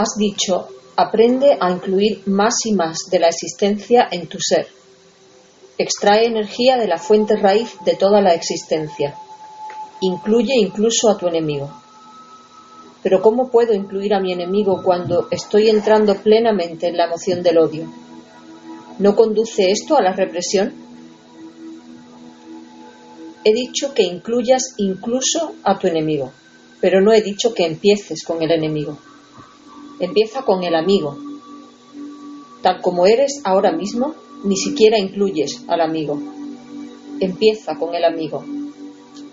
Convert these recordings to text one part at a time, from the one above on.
Has dicho, aprende a incluir más y más de la existencia en tu ser. Extrae energía de la fuente raíz de toda la existencia. Incluye incluso a tu enemigo. Pero ¿cómo puedo incluir a mi enemigo cuando estoy entrando plenamente en la emoción del odio? ¿No conduce esto a la represión? He dicho que incluyas incluso a tu enemigo, pero no he dicho que empieces con el enemigo. Empieza con el amigo. Tal como eres ahora mismo, ni siquiera incluyes al amigo. Empieza con el amigo.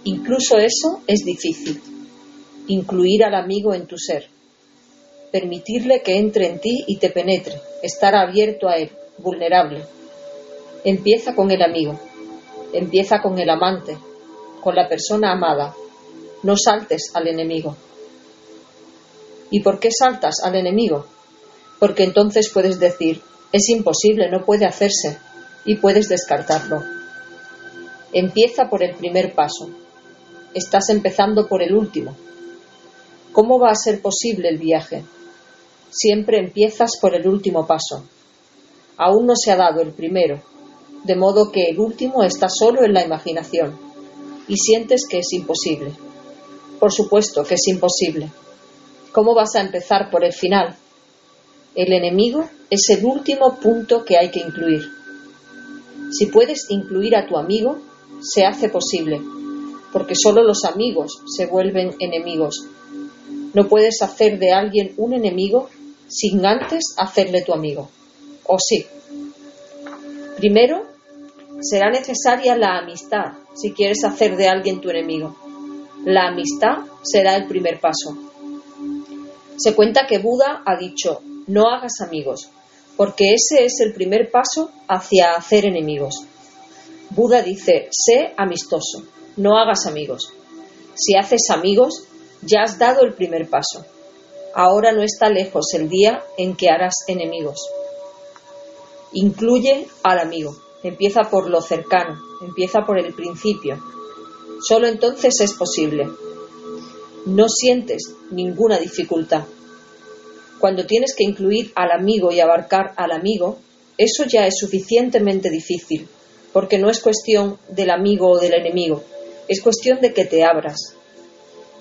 Incluso eso es difícil. Incluir al amigo en tu ser. Permitirle que entre en ti y te penetre. Estar abierto a él vulnerable. Empieza con el amigo, empieza con el amante, con la persona amada. No saltes al enemigo. ¿Y por qué saltas al enemigo? Porque entonces puedes decir, es imposible, no puede hacerse, y puedes descartarlo. Empieza por el primer paso. Estás empezando por el último. ¿Cómo va a ser posible el viaje? Siempre empiezas por el último paso. Aún no se ha dado el primero, de modo que el último está solo en la imaginación, y sientes que es imposible. Por supuesto que es imposible. ¿Cómo vas a empezar por el final? El enemigo es el último punto que hay que incluir. Si puedes incluir a tu amigo, se hace posible, porque solo los amigos se vuelven enemigos. No puedes hacer de alguien un enemigo sin antes hacerle tu amigo o sí. Primero, será necesaria la amistad si quieres hacer de alguien tu enemigo. La amistad será el primer paso. Se cuenta que Buda ha dicho, no hagas amigos, porque ese es el primer paso hacia hacer enemigos. Buda dice, sé amistoso, no hagas amigos. Si haces amigos, ya has dado el primer paso. Ahora no está lejos el día en que harás enemigos. Incluye al amigo. Empieza por lo cercano, empieza por el principio. Solo entonces es posible. No sientes ninguna dificultad. Cuando tienes que incluir al amigo y abarcar al amigo, eso ya es suficientemente difícil, porque no es cuestión del amigo o del enemigo, es cuestión de que te abras.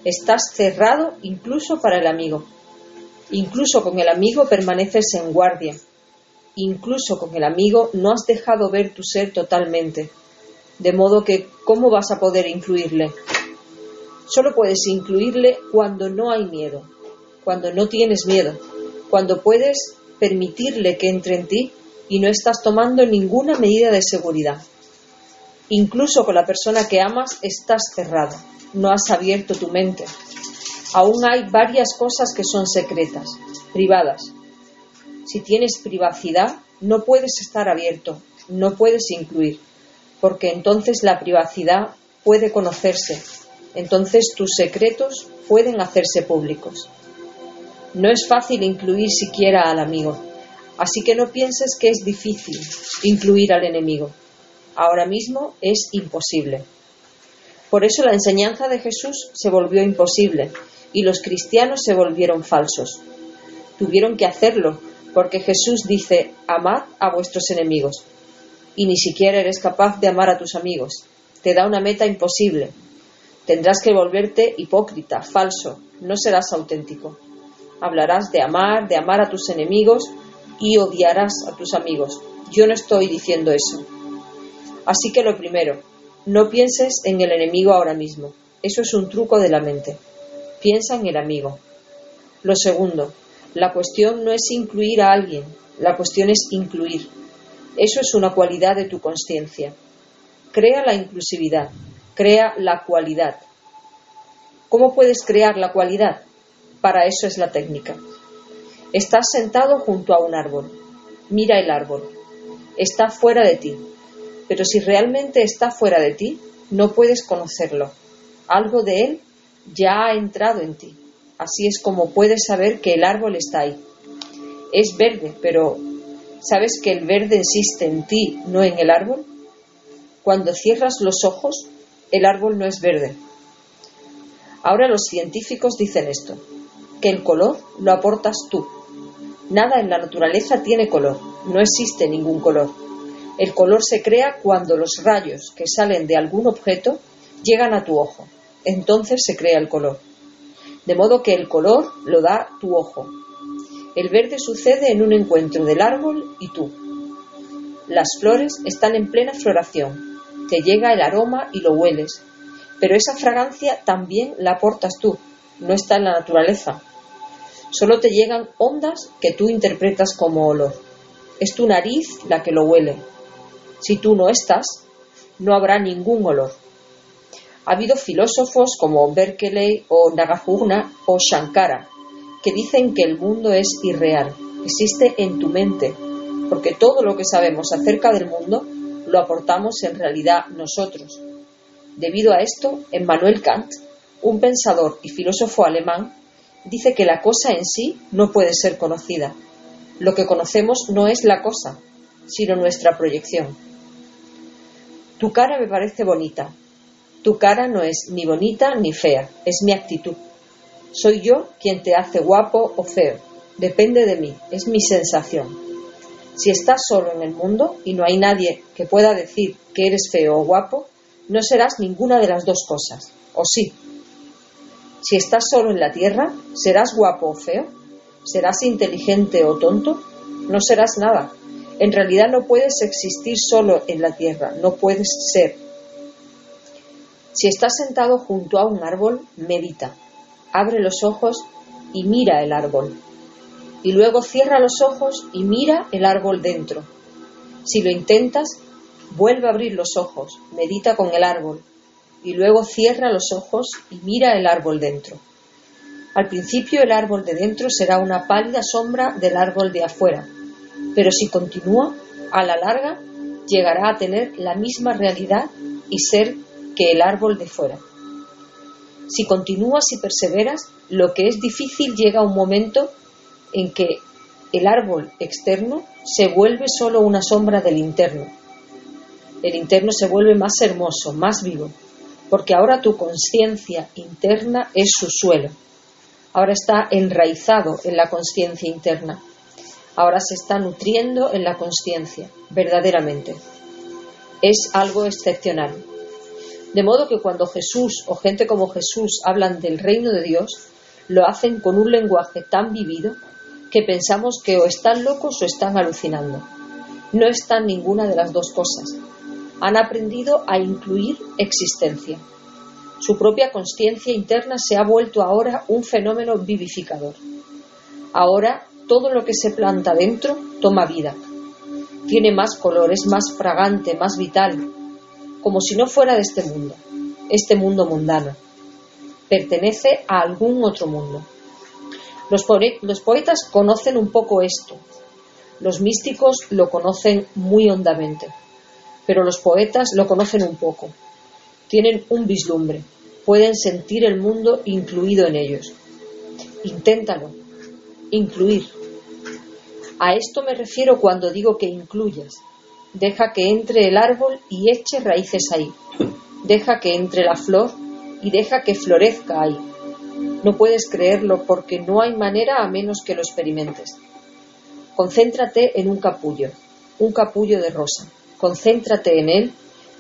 Estás cerrado incluso para el amigo. Incluso con el amigo permaneces en guardia, incluso con el amigo, no has dejado ver tu ser totalmente. De modo que, ¿cómo vas a poder incluirle? Solo puedes incluirle cuando no hay miedo, cuando no tienes miedo, cuando puedes permitirle que entre en ti y no estás tomando ninguna medida de seguridad. Incluso con la persona que amas estás cerrado, no has abierto tu mente. Aún hay varias cosas que son secretas, privadas, si tienes privacidad, no puedes estar abierto, no puedes incluir, porque entonces la privacidad puede conocerse, entonces tus secretos pueden hacerse públicos. No es fácil incluir siquiera al amigo, así que no pienses que es difícil incluir al enemigo. Ahora mismo es imposible. Por eso la enseñanza de Jesús se volvió imposible y los cristianos se volvieron falsos. Tuvieron que hacerlo porque Jesús dice, amad a vuestros enemigos, y ni siquiera eres capaz de amar a tus amigos. Te da una meta imposible. Tendrás que volverte hipócrita, falso, no serás auténtico. Hablarás de amar, de amar a tus enemigos y odiarás a tus amigos. Yo no estoy diciendo eso. Así que lo primero, no pienses en el enemigo ahora mismo. Eso es un truco de la mente. Piensa en el amigo. Lo segundo, la cuestión no es incluir a alguien, la cuestión es incluir. Eso es una cualidad de tu conciencia. Crea la inclusividad, crea la cualidad. ¿Cómo puedes crear la cualidad? Para eso es la técnica. Estás sentado junto a un árbol. Mira el árbol. Está fuera de ti. Pero si realmente está fuera de ti, no puedes conocerlo. Algo de él ya ha entrado en ti. Así es como puedes saber que el árbol está ahí. Es verde, pero ¿sabes que el verde existe en ti, no en el árbol? Cuando cierras los ojos, el árbol no es verde. Ahora los científicos dicen esto. que el color lo aportas tú. Nada en la naturaleza tiene color, no existe ningún color. El color se crea cuando los rayos que salen de algún objeto llegan a tu ojo. Entonces se crea el color. De modo que el color lo da tu ojo. El verde sucede en un encuentro del árbol y tú. Las flores están en plena floración. Te llega el aroma y lo hueles. Pero esa fragancia también la aportas tú. No está en la naturaleza. Solo te llegan ondas que tú interpretas como olor. Es tu nariz la que lo huele. Si tú no estás, no habrá ningún olor. Ha habido filósofos como Berkeley o Nagahuna o Shankara que dicen que el mundo es irreal, existe en tu mente, porque todo lo que sabemos acerca del mundo lo aportamos en realidad nosotros. Debido a esto, Emmanuel Kant, un pensador y filósofo alemán, dice que la cosa en sí no puede ser conocida. Lo que conocemos no es la cosa, sino nuestra proyección. Tu cara me parece bonita, tu cara no es ni bonita ni fea, es mi actitud. Soy yo quien te hace guapo o feo. Depende de mí, es mi sensación. Si estás solo en el mundo y no hay nadie que pueda decir que eres feo o guapo, no serás ninguna de las dos cosas. ¿O sí? Si estás solo en la tierra, ¿serás guapo o feo? ¿Serás inteligente o tonto? No serás nada. En realidad no puedes existir solo en la tierra, no puedes ser. Si estás sentado junto a un árbol, medita, abre los ojos y mira el árbol. Y luego cierra los ojos y mira el árbol dentro. Si lo intentas, vuelve a abrir los ojos, medita con el árbol. Y luego cierra los ojos y mira el árbol dentro. Al principio el árbol de dentro será una pálida sombra del árbol de afuera, pero si continúa, a la larga llegará a tener la misma realidad y ser que el árbol de fuera. Si continúas y perseveras, lo que es difícil llega un momento en que el árbol externo se vuelve solo una sombra del interno. El interno se vuelve más hermoso, más vivo, porque ahora tu conciencia interna es su suelo. Ahora está enraizado en la conciencia interna. Ahora se está nutriendo en la conciencia, verdaderamente. Es algo excepcional. De modo que cuando Jesús o gente como Jesús hablan del reino de Dios, lo hacen con un lenguaje tan vivido que pensamos que o están locos o están alucinando. No están ninguna de las dos cosas. Han aprendido a incluir existencia. Su propia conciencia interna se ha vuelto ahora un fenómeno vivificador. Ahora todo lo que se planta dentro toma vida. Tiene más color, es más fragante, más vital, como si no fuera de este mundo, este mundo mundano. Pertenece a algún otro mundo. Los, poetas conocen un poco esto. Los místicos lo conocen muy hondamente. Pero los poetas lo conocen un poco. Tienen un vislumbre. Pueden sentir el mundo incluido en ellos. Inténtalo. Incluir. A esto me refiero cuando digo que incluyas, Deja que entre el árbol y eche raíces ahí. Deja que entre la flor y deja que florezca ahí. No puedes creerlo porque no hay manera a menos que lo experimentes. Concéntrate en un capullo, un capullo de rosa. Concéntrate en él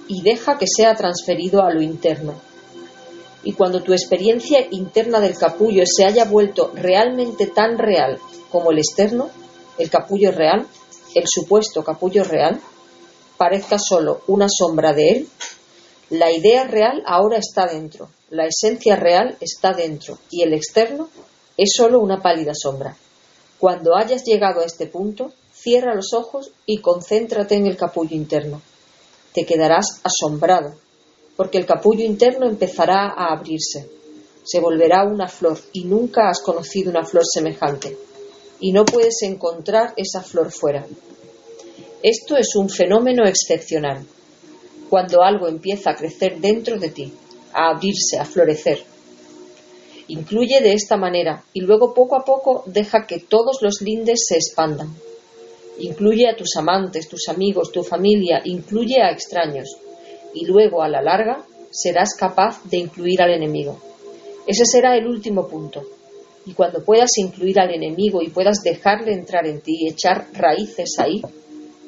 y deja que sea transferido a lo interno. Y cuando tu experiencia interna del capullo se haya vuelto realmente tan real como el externo, el capullo real, el supuesto capullo real, parezca solo una sombra de él, la idea real ahora está dentro, la esencia real está dentro y el externo es solo una pálida sombra. Cuando hayas llegado a este punto, cierra los ojos y concéntrate en el capullo interno. Te quedarás asombrado, porque el capullo interno empezará a abrirse. Se volverá una flor y nunca has conocido una flor semejante. Y no puedes encontrar esa flor fuera. Esto es un fenómeno excepcional, cuando algo empieza a crecer dentro de ti, a abrirse, a florecer. Incluye de esta manera y luego poco a poco deja que todos los lindes se expandan. Incluye a tus amantes, tus amigos, tu familia, incluye a extraños y luego a la larga serás capaz de incluir al enemigo. Ese será el último punto. Y cuando puedas incluir al enemigo y puedas dejarle entrar en ti y echar raíces ahí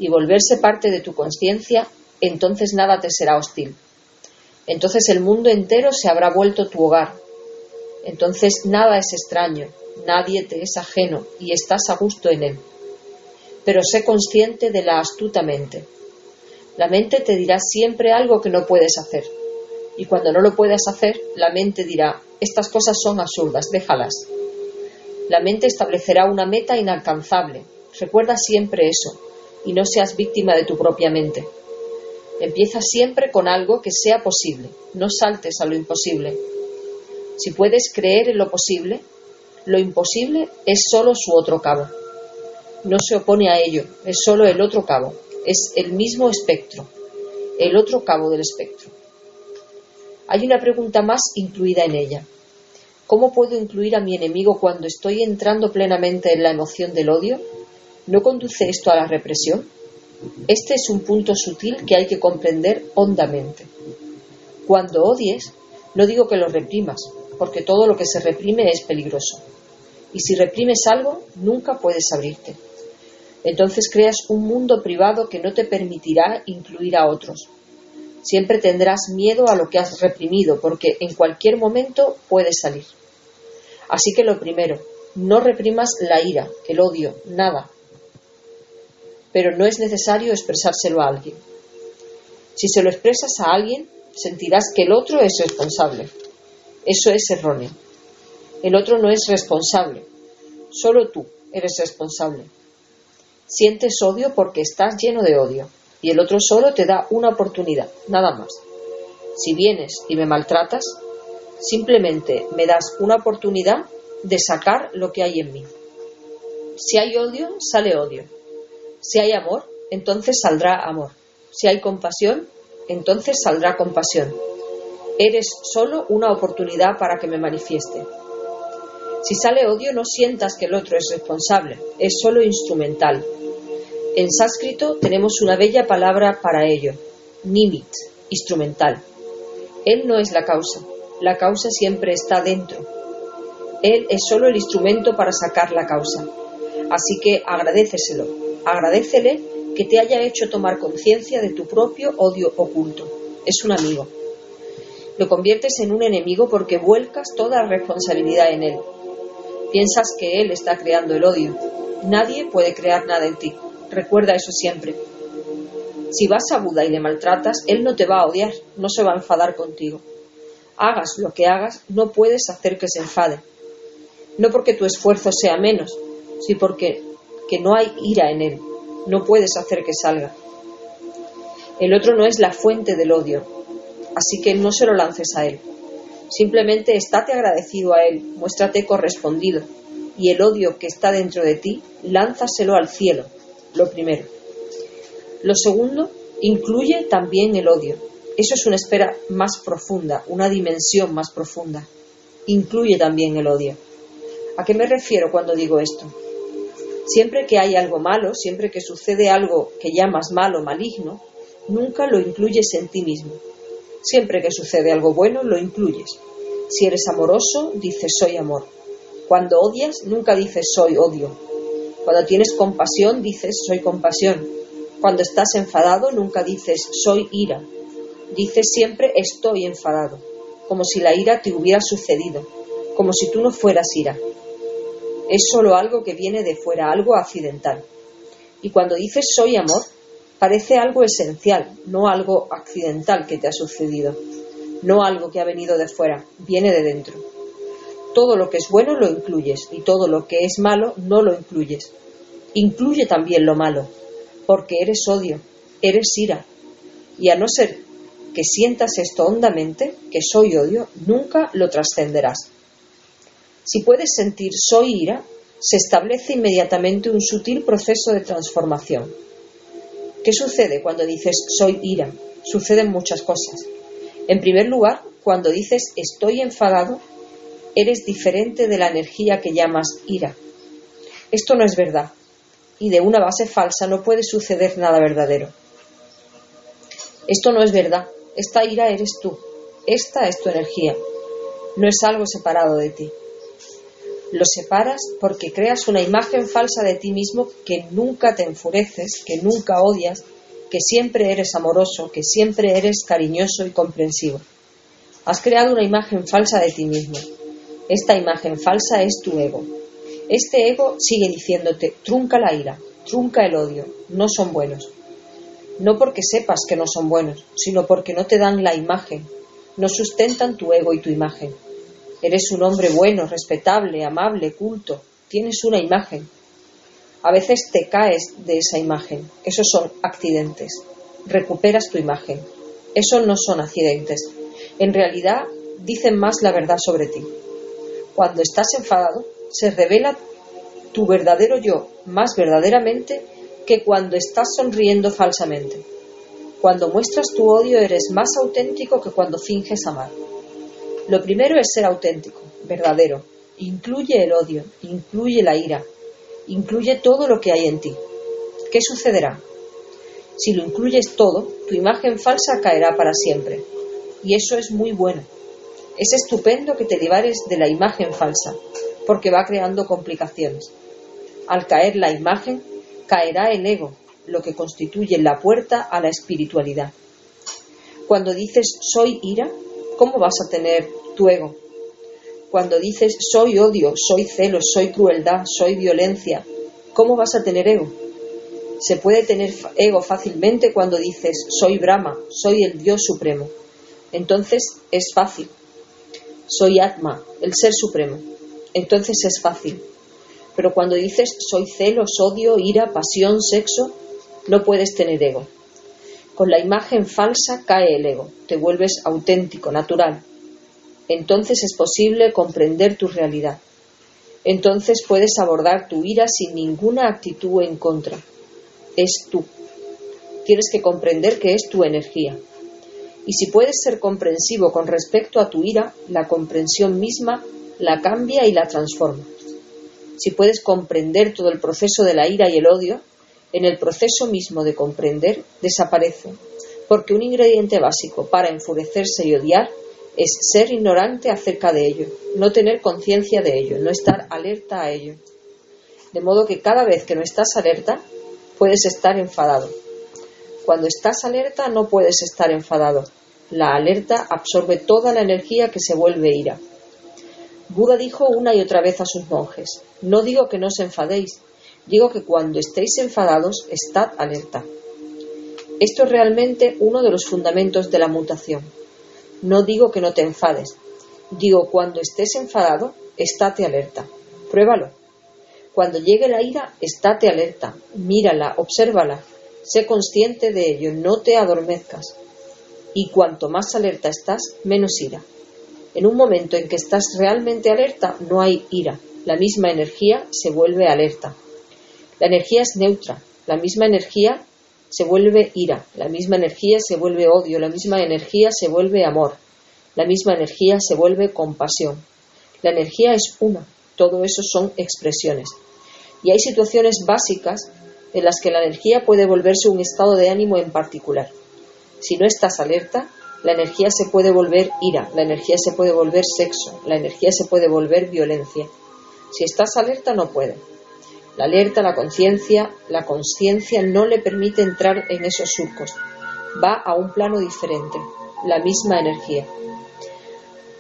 y volverse parte de tu conciencia, entonces nada te será hostil. Entonces el mundo entero se habrá vuelto tu hogar. Entonces nada es extraño, nadie te es ajeno y estás a gusto en él. Pero sé consciente de la astuta mente. La mente te dirá siempre algo que no puedes hacer. Y cuando no lo puedas hacer, la mente dirá, estas cosas son absurdas, déjalas. La mente establecerá una meta inalcanzable. Recuerda siempre eso y no seas víctima de tu propia mente. Empieza siempre con algo que sea posible, no saltes a lo imposible. Si puedes creer en lo posible, lo imposible es solo su otro cabo. No se opone a ello, es solo el otro cabo, es el mismo espectro, el otro cabo del espectro. Hay una pregunta más incluida en ella. ¿Cómo puedo incluir a mi enemigo cuando estoy entrando plenamente en la emoción del odio? ¿No conduce esto a la represión? Este es un punto sutil que hay que comprender hondamente. Cuando odies, no digo que lo reprimas, porque todo lo que se reprime es peligroso. Y si reprimes algo, nunca puedes abrirte. Entonces creas un mundo privado que no te permitirá incluir a otros. Siempre tendrás miedo a lo que has reprimido, porque en cualquier momento puedes salir. Así que lo primero, no reprimas la ira, el odio, nada. Pero no es necesario expresárselo a alguien. Si se lo expresas a alguien, sentirás que el otro es responsable. Eso es erróneo. El otro no es responsable. Solo tú eres responsable. Sientes odio porque estás lleno de odio y el otro solo te da una oportunidad, nada más. Si vienes y me maltratas, simplemente me das una oportunidad de sacar lo que hay en mí. Si hay odio, sale odio. Si hay amor, entonces saldrá amor. Si hay compasión, entonces saldrá compasión. Eres solo una oportunidad para que me manifieste. Si sale odio, no sientas que el otro es responsable, es solo instrumental. En sánscrito tenemos una bella palabra para ello, nimit, instrumental. Él no es la causa, la causa siempre está dentro. Él es solo el instrumento para sacar la causa. Así que agradeceselo, agradecele que te haya hecho tomar conciencia de tu propio odio oculto. Es un amigo. Lo conviertes en un enemigo porque vuelcas toda responsabilidad en él. Piensas que él está creando el odio. Nadie puede crear nada en ti. Recuerda eso siempre. Si vas a Buda y le maltratas, él no te va a odiar, no se va a enfadar contigo hagas lo que hagas, no puedes hacer que se enfade. No porque tu esfuerzo sea menos, sino porque que no hay ira en él. No puedes hacer que salga. El otro no es la fuente del odio, así que no se lo lances a él. Simplemente estate agradecido a él, muéstrate correspondido, y el odio que está dentro de ti, lánzaselo al cielo, lo primero. Lo segundo, incluye también el odio, eso es una espera más profunda, una dimensión más profunda. Incluye también el odio. ¿A qué me refiero cuando digo esto? Siempre que hay algo malo, siempre que sucede algo que llamas malo, maligno, nunca lo incluyes en ti mismo. Siempre que sucede algo bueno, lo incluyes. Si eres amoroso, dices soy amor. Cuando odias, nunca dices soy odio. Cuando tienes compasión, dices soy compasión. Cuando estás enfadado, nunca dices soy ira. Dices siempre estoy enfadado, como si la ira te hubiera sucedido, como si tú no fueras ira. Es solo algo que viene de fuera, algo accidental. Y cuando dices soy amor, parece algo esencial, no algo accidental que te ha sucedido, no algo que ha venido de fuera, viene de dentro. Todo lo que es bueno lo incluyes y todo lo que es malo no lo incluyes. Incluye también lo malo, porque eres odio, eres ira, y a no ser que sientas esto hondamente, que soy odio, nunca lo trascenderás. Si puedes sentir soy ira, se establece inmediatamente un sutil proceso de transformación. ¿Qué sucede cuando dices soy ira? Suceden muchas cosas. En primer lugar, cuando dices estoy enfadado, eres diferente de la energía que llamas ira. Esto no es verdad, y de una base falsa no puede suceder nada verdadero. Esto no es verdad, esta ira eres tú. Esta es tu energía. No es algo separado de ti. Lo separas porque creas una imagen falsa de ti mismo que nunca te enfureces, que nunca odias, que siempre eres amoroso, que siempre eres cariñoso y comprensivo. Has creado una imagen falsa de ti mismo. Esta imagen falsa es tu ego. Este ego sigue diciéndote, trunca la ira, trunca el odio, no son buenos. No porque sepas que no son buenos, sino porque no te dan la imagen, no sustentan tu ego y tu imagen. Eres un hombre bueno, respetable, amable, culto, tienes una imagen. A veces te caes de esa imagen, esos son accidentes. Recuperas tu imagen. Esos no son accidentes. En realidad dicen más la verdad sobre ti. Cuando estás enfadado, se revela tu verdadero yo más verdaderamente que cuando estás sonriendo falsamente. Cuando muestras tu odio eres más auténtico que cuando finges amar. Lo primero es ser auténtico, verdadero. Incluye el odio, incluye la ira, incluye todo lo que hay en ti. ¿Qué sucederá? Si lo incluyes todo, tu imagen falsa caerá para siempre. Y eso es muy bueno. Es estupendo que te liberes de la imagen falsa, porque va creando complicaciones. Al caer la imagen, caerá el ego, lo que constituye la puerta a la espiritualidad. Cuando dices soy ira, ¿cómo vas a tener tu ego? Cuando dices soy odio, soy celos, soy crueldad, soy violencia, ¿cómo vas a tener ego? Se puede tener ego fácilmente cuando dices soy Brahma, soy el Dios Supremo. Entonces es fácil. Soy Atma, el Ser Supremo. Entonces es fácil. Pero cuando dices soy celos, odio, ira, pasión, sexo, no puedes tener ego. Con la imagen falsa cae el ego, te vuelves auténtico, natural. Entonces es posible comprender tu realidad. Entonces puedes abordar tu ira sin ninguna actitud en contra. Es tú. Tienes que comprender que es tu energía. Y si puedes ser comprensivo con respecto a tu ira, la comprensión misma la cambia y la transforma. Si puedes comprender todo el proceso de la ira y el odio, en el proceso mismo de comprender desaparece, porque un ingrediente básico para enfurecerse y odiar es ser ignorante acerca de ello, no tener conciencia de ello, no estar alerta a ello. De modo que cada vez que no estás alerta, puedes estar enfadado. Cuando estás alerta no puedes estar enfadado. La alerta absorbe toda la energía que se vuelve ira. Buda dijo una y otra vez a sus monjes, no digo que no os enfadéis, digo que cuando estéis enfadados, estad alerta. Esto es realmente uno de los fundamentos de la mutación. No digo que no te enfades, digo cuando estés enfadado, estate alerta. Pruébalo. Cuando llegue la ira, estate alerta, mírala, obsérvala, sé consciente de ello, no te adormezcas. Y cuanto más alerta estás, menos ira. En un momento en que estás realmente alerta, no hay ira. La misma energía se vuelve alerta. La energía es neutra. La misma energía se vuelve ira. La misma energía se vuelve odio. La misma energía se vuelve amor. La misma energía se vuelve compasión. La energía es una. Todo eso son expresiones. Y hay situaciones básicas en las que la energía puede volverse un estado de ánimo en particular. Si no estás alerta, la energía se puede volver ira, la energía se puede volver sexo, la energía se puede volver violencia. Si estás alerta no puede. La alerta, la conciencia, la conciencia no le permite entrar en esos surcos. Va a un plano diferente, la misma energía.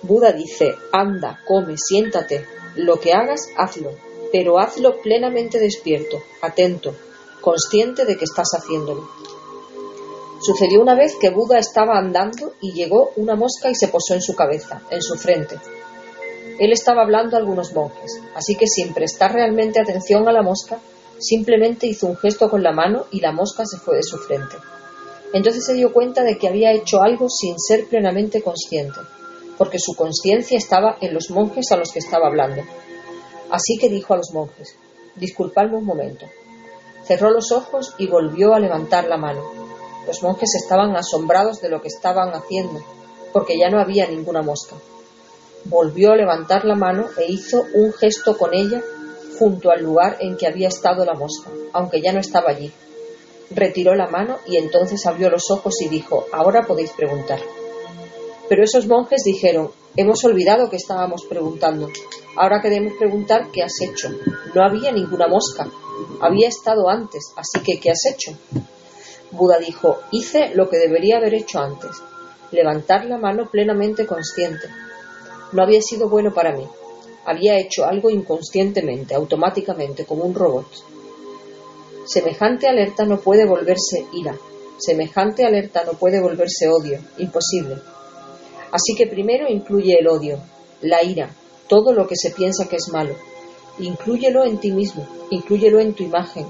Buda dice, anda, come, siéntate, lo que hagas, hazlo, pero hazlo plenamente despierto, atento, consciente de que estás haciéndolo. Sucedió una vez que Buda estaba andando y llegó una mosca y se posó en su cabeza, en su frente. Él estaba hablando a algunos monjes, así que sin prestar realmente atención a la mosca, simplemente hizo un gesto con la mano y la mosca se fue de su frente. Entonces se dio cuenta de que había hecho algo sin ser plenamente consciente, porque su conciencia estaba en los monjes a los que estaba hablando. Así que dijo a los monjes, disculpadme un momento. Cerró los ojos y volvió a levantar la mano. Los monjes estaban asombrados de lo que estaban haciendo, porque ya no había ninguna mosca. Volvió a levantar la mano e hizo un gesto con ella junto al lugar en que había estado la mosca, aunque ya no estaba allí. Retiró la mano y entonces abrió los ojos y dijo Ahora podéis preguntar. Pero esos monjes dijeron, hemos olvidado que estábamos preguntando. Ahora queremos preguntar qué has hecho. No había ninguna mosca. Había estado antes, así que ¿qué has hecho? Buda dijo, hice lo que debería haber hecho antes, levantar la mano plenamente consciente. No había sido bueno para mí. Había hecho algo inconscientemente, automáticamente, como un robot. Semejante alerta no puede volverse ira. Semejante alerta no puede volverse odio. Imposible. Así que primero incluye el odio, la ira, todo lo que se piensa que es malo. Inclúyelo en ti mismo, inclúyelo en tu imagen,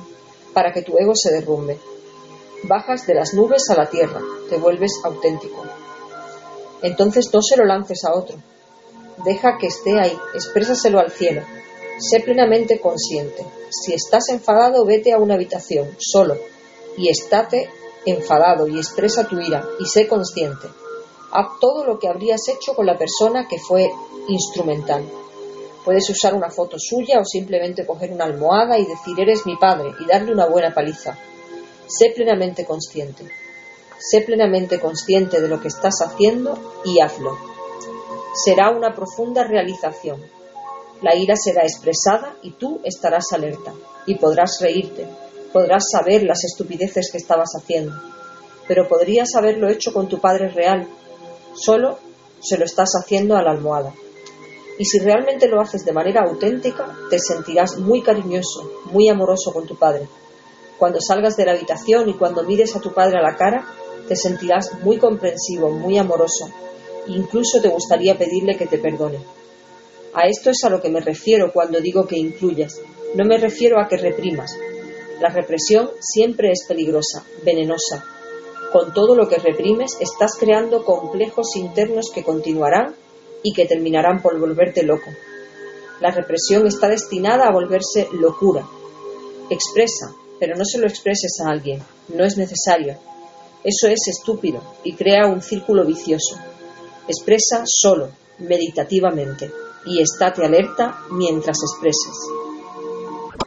para que tu ego se derrumbe. Bajas de las nubes a la tierra, te vuelves auténtico. Entonces no se lo lances a otro. Deja que esté ahí, exprésaselo al cielo. Sé plenamente consciente. Si estás enfadado, vete a una habitación, solo, y estate enfadado y expresa tu ira, y sé consciente. Haz todo lo que habrías hecho con la persona que fue instrumental. Puedes usar una foto suya o simplemente coger una almohada y decir eres mi padre y darle una buena paliza. Sé plenamente consciente. Sé plenamente consciente de lo que estás haciendo y hazlo. Será una profunda realización. La ira será expresada y tú estarás alerta y podrás reírte, podrás saber las estupideces que estabas haciendo, pero podrías haberlo hecho con tu padre real, solo se lo estás haciendo a la almohada. Y si realmente lo haces de manera auténtica, te sentirás muy cariñoso, muy amoroso con tu padre. Cuando salgas de la habitación y cuando mires a tu padre a la cara, te sentirás muy comprensivo, muy amoroso. Incluso te gustaría pedirle que te perdone. A esto es a lo que me refiero cuando digo que incluyas. No me refiero a que reprimas. La represión siempre es peligrosa, venenosa. Con todo lo que reprimes, estás creando complejos internos que continuarán y que terminarán por volverte loco. La represión está destinada a volverse locura. Expresa, pero no se lo expreses a alguien, no es necesario. Eso es estúpido y crea un círculo vicioso. Expresa solo, meditativamente, y estate alerta mientras expreses.